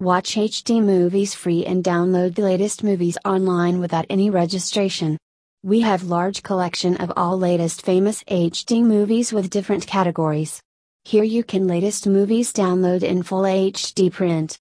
Watch HD movies free and download the latest movies online without any registration. We have large collection of all latest famous HD movies with different categories. Here you can latest movies download in full HD print.